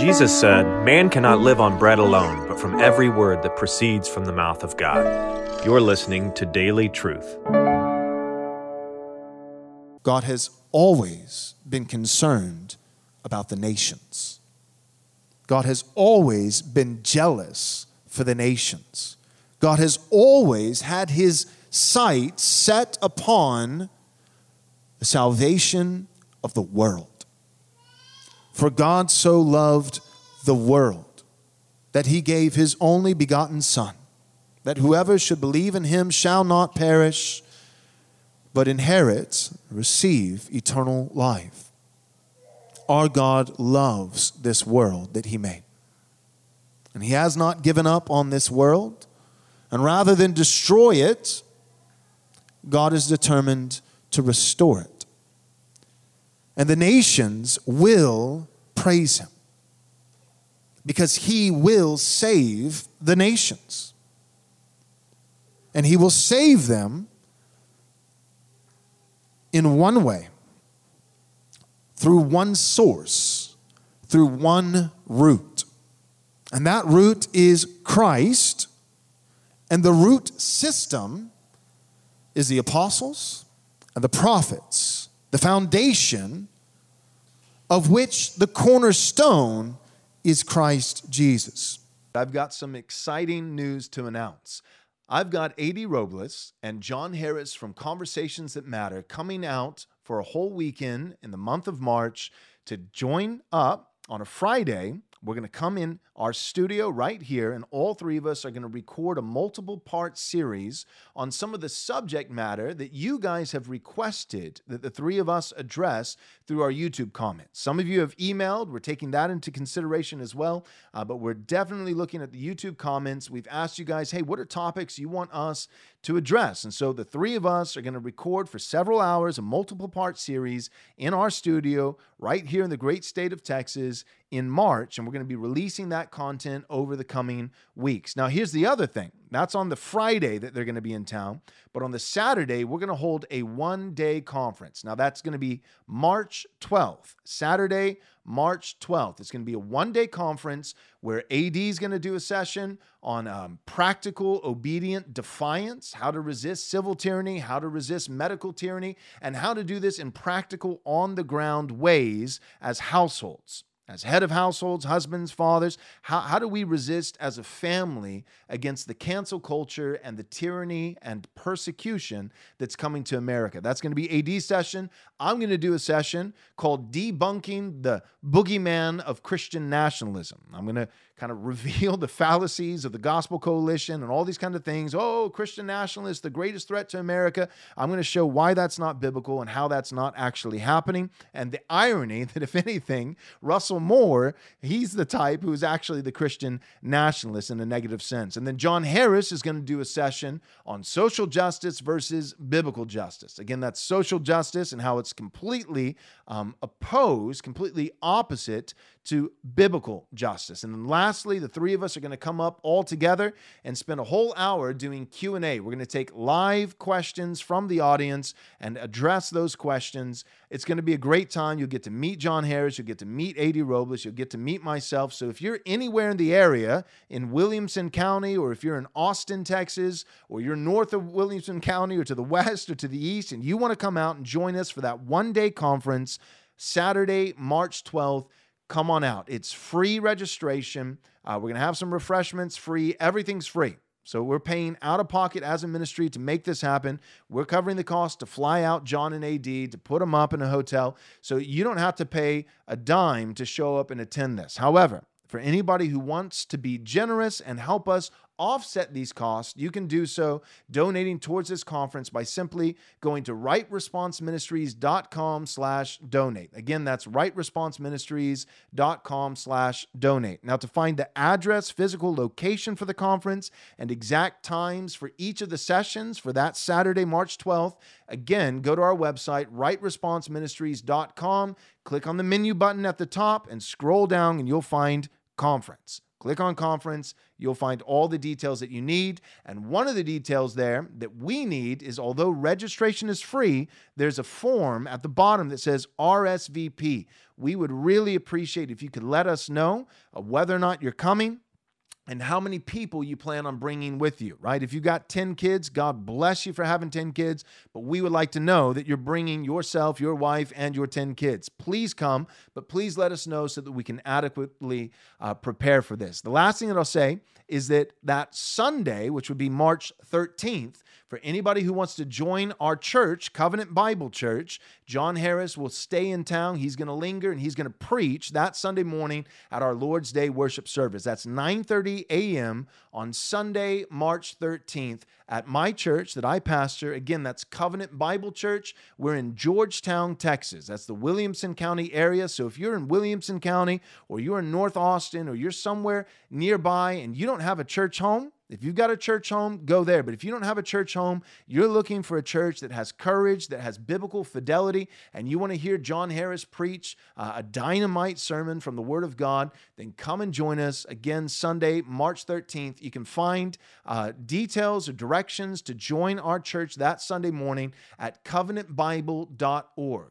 Jesus said, Man cannot live on bread alone, but from every word that proceeds from the mouth of God. You're listening to Daily Truth. God has always been concerned about the nations. God has always been jealous for the nations. God has always had his sight set upon the salvation of the world. For God so loved the world that he gave his only begotten Son, that whoever should believe in him shall not perish, but inherit, receive eternal life. Our God loves this world that he made. And he has not given up on this world. And rather than destroy it, God is determined to restore it. And the nations will praise him because he will save the nations. And he will save them in one way through one source, through one root. And that root is Christ. And the root system is the apostles and the prophets, the foundation of which the cornerstone is Christ Jesus. I've got some exciting news to announce. I've got A.D. Robles and John Harris from Conversations That Matter coming out for a whole weekend in the month of March to join up on a Friday we're going to come in our studio right here, and all three of us are going to record a multiple part series on some of the subject matter that you guys have requested that the three of us address through our YouTube comments. Some of you have emailed, we're taking that into consideration as well, uh, but we're definitely looking at the YouTube comments. We've asked you guys, hey, what are topics you want us to address? And so the three of us are going to record for several hours a multiple part series in our studio right here in the great state of Texas in March, and we're going to be releasing that content over the coming weeks. Now, here's the other thing that's on the Friday that they're going to be in town, but on the Saturday, we're going to hold a one day conference. Now, that's going to be March 12th, Saturday, March 12th. It's going to be a one day conference where AD is going to do a session on um, practical, obedient defiance, how to resist civil tyranny, how to resist medical tyranny, and how to do this in practical, on the ground ways as households as head of households, husbands, fathers, how, how do we resist as a family against the cancel culture and the tyranny and persecution that's coming to America? That's going to be AD session. I'm going to do a session called Debunking the Boogeyman of Christian Nationalism. I'm going to kind of reveal the fallacies of the Gospel Coalition and all these kind of things. Oh, Christian nationalists, the greatest threat to America. I'm going to show why that's not biblical and how that's not actually happening. And the irony that, if anything, Russell Moore, he's the type who's actually the Christian nationalist in a negative sense. And then John Harris is going to do a session on social justice versus biblical justice. Again, that's social justice and how it's completely um, opposed, completely opposite to biblical justice. And then lastly, the three of us are going to come up all together and spend a whole hour doing Q&A. We're going to take live questions from the audience and address those questions. It's going to be a great time. You'll get to meet John Harris, you'll get to meet A.D. Robles, you'll get to meet myself. So if you're anywhere in the area in Williamson County or if you're in Austin, Texas, or you're north of Williamson County or to the west or to the east and you want to come out and join us for that one-day conference Saturday, March 12th, come on out. It's free registration. Uh, we're going to have some refreshments free. Everything's free. So we're paying out of pocket as a ministry to make this happen. We're covering the cost to fly out John and AD to put them up in a hotel. So you don't have to pay a dime to show up and attend this. However, for anybody who wants to be generous and help us offset these costs, you can do so donating towards this conference by simply going to rightresponseministries.com slash donate. Again, that's rightresponseministries.com slash donate. Now, to find the address, physical location for the conference, and exact times for each of the sessions for that Saturday, March 12th, again, go to our website, rightresponseministries.com, click on the menu button at the top, and scroll down, and you'll find conference. Click on conference. You'll find all the details that you need. And one of the details there that we need is although registration is free, there's a form at the bottom that says RSVP. We would really appreciate if you could let us know uh, whether or not you're coming and how many people you plan on bringing with you, right? If you got 10 kids, God bless you for having 10 kids, but we would like to know that you're bringing yourself, your wife, and your 10 kids. Please come, but please let us know so that we can adequately uh, prepare for this. The last thing that I'll say is that that Sunday, which would be March 13th, for anybody who wants to join our church, Covenant Bible Church, John Harris will stay in town. He's going to linger and he's going to preach that Sunday morning at our Lord's Day worship service. That's 9:30 a.m. on Sunday, March 13th at my church that I pastor. Again, that's Covenant Bible Church. We're in Georgetown, Texas. That's the Williamson County area. So if you're in Williamson County or you're in North Austin or you're somewhere nearby and you don't have a church home, if you've got a church home, go there. But if you don't have a church home, you're looking for a church that has courage, that has biblical fidelity, and you want to hear John Harris preach uh, a dynamite sermon from the Word of God, then come and join us again Sunday, March 13th. You can find uh, details or directions to join our church that Sunday morning at covenantbible.org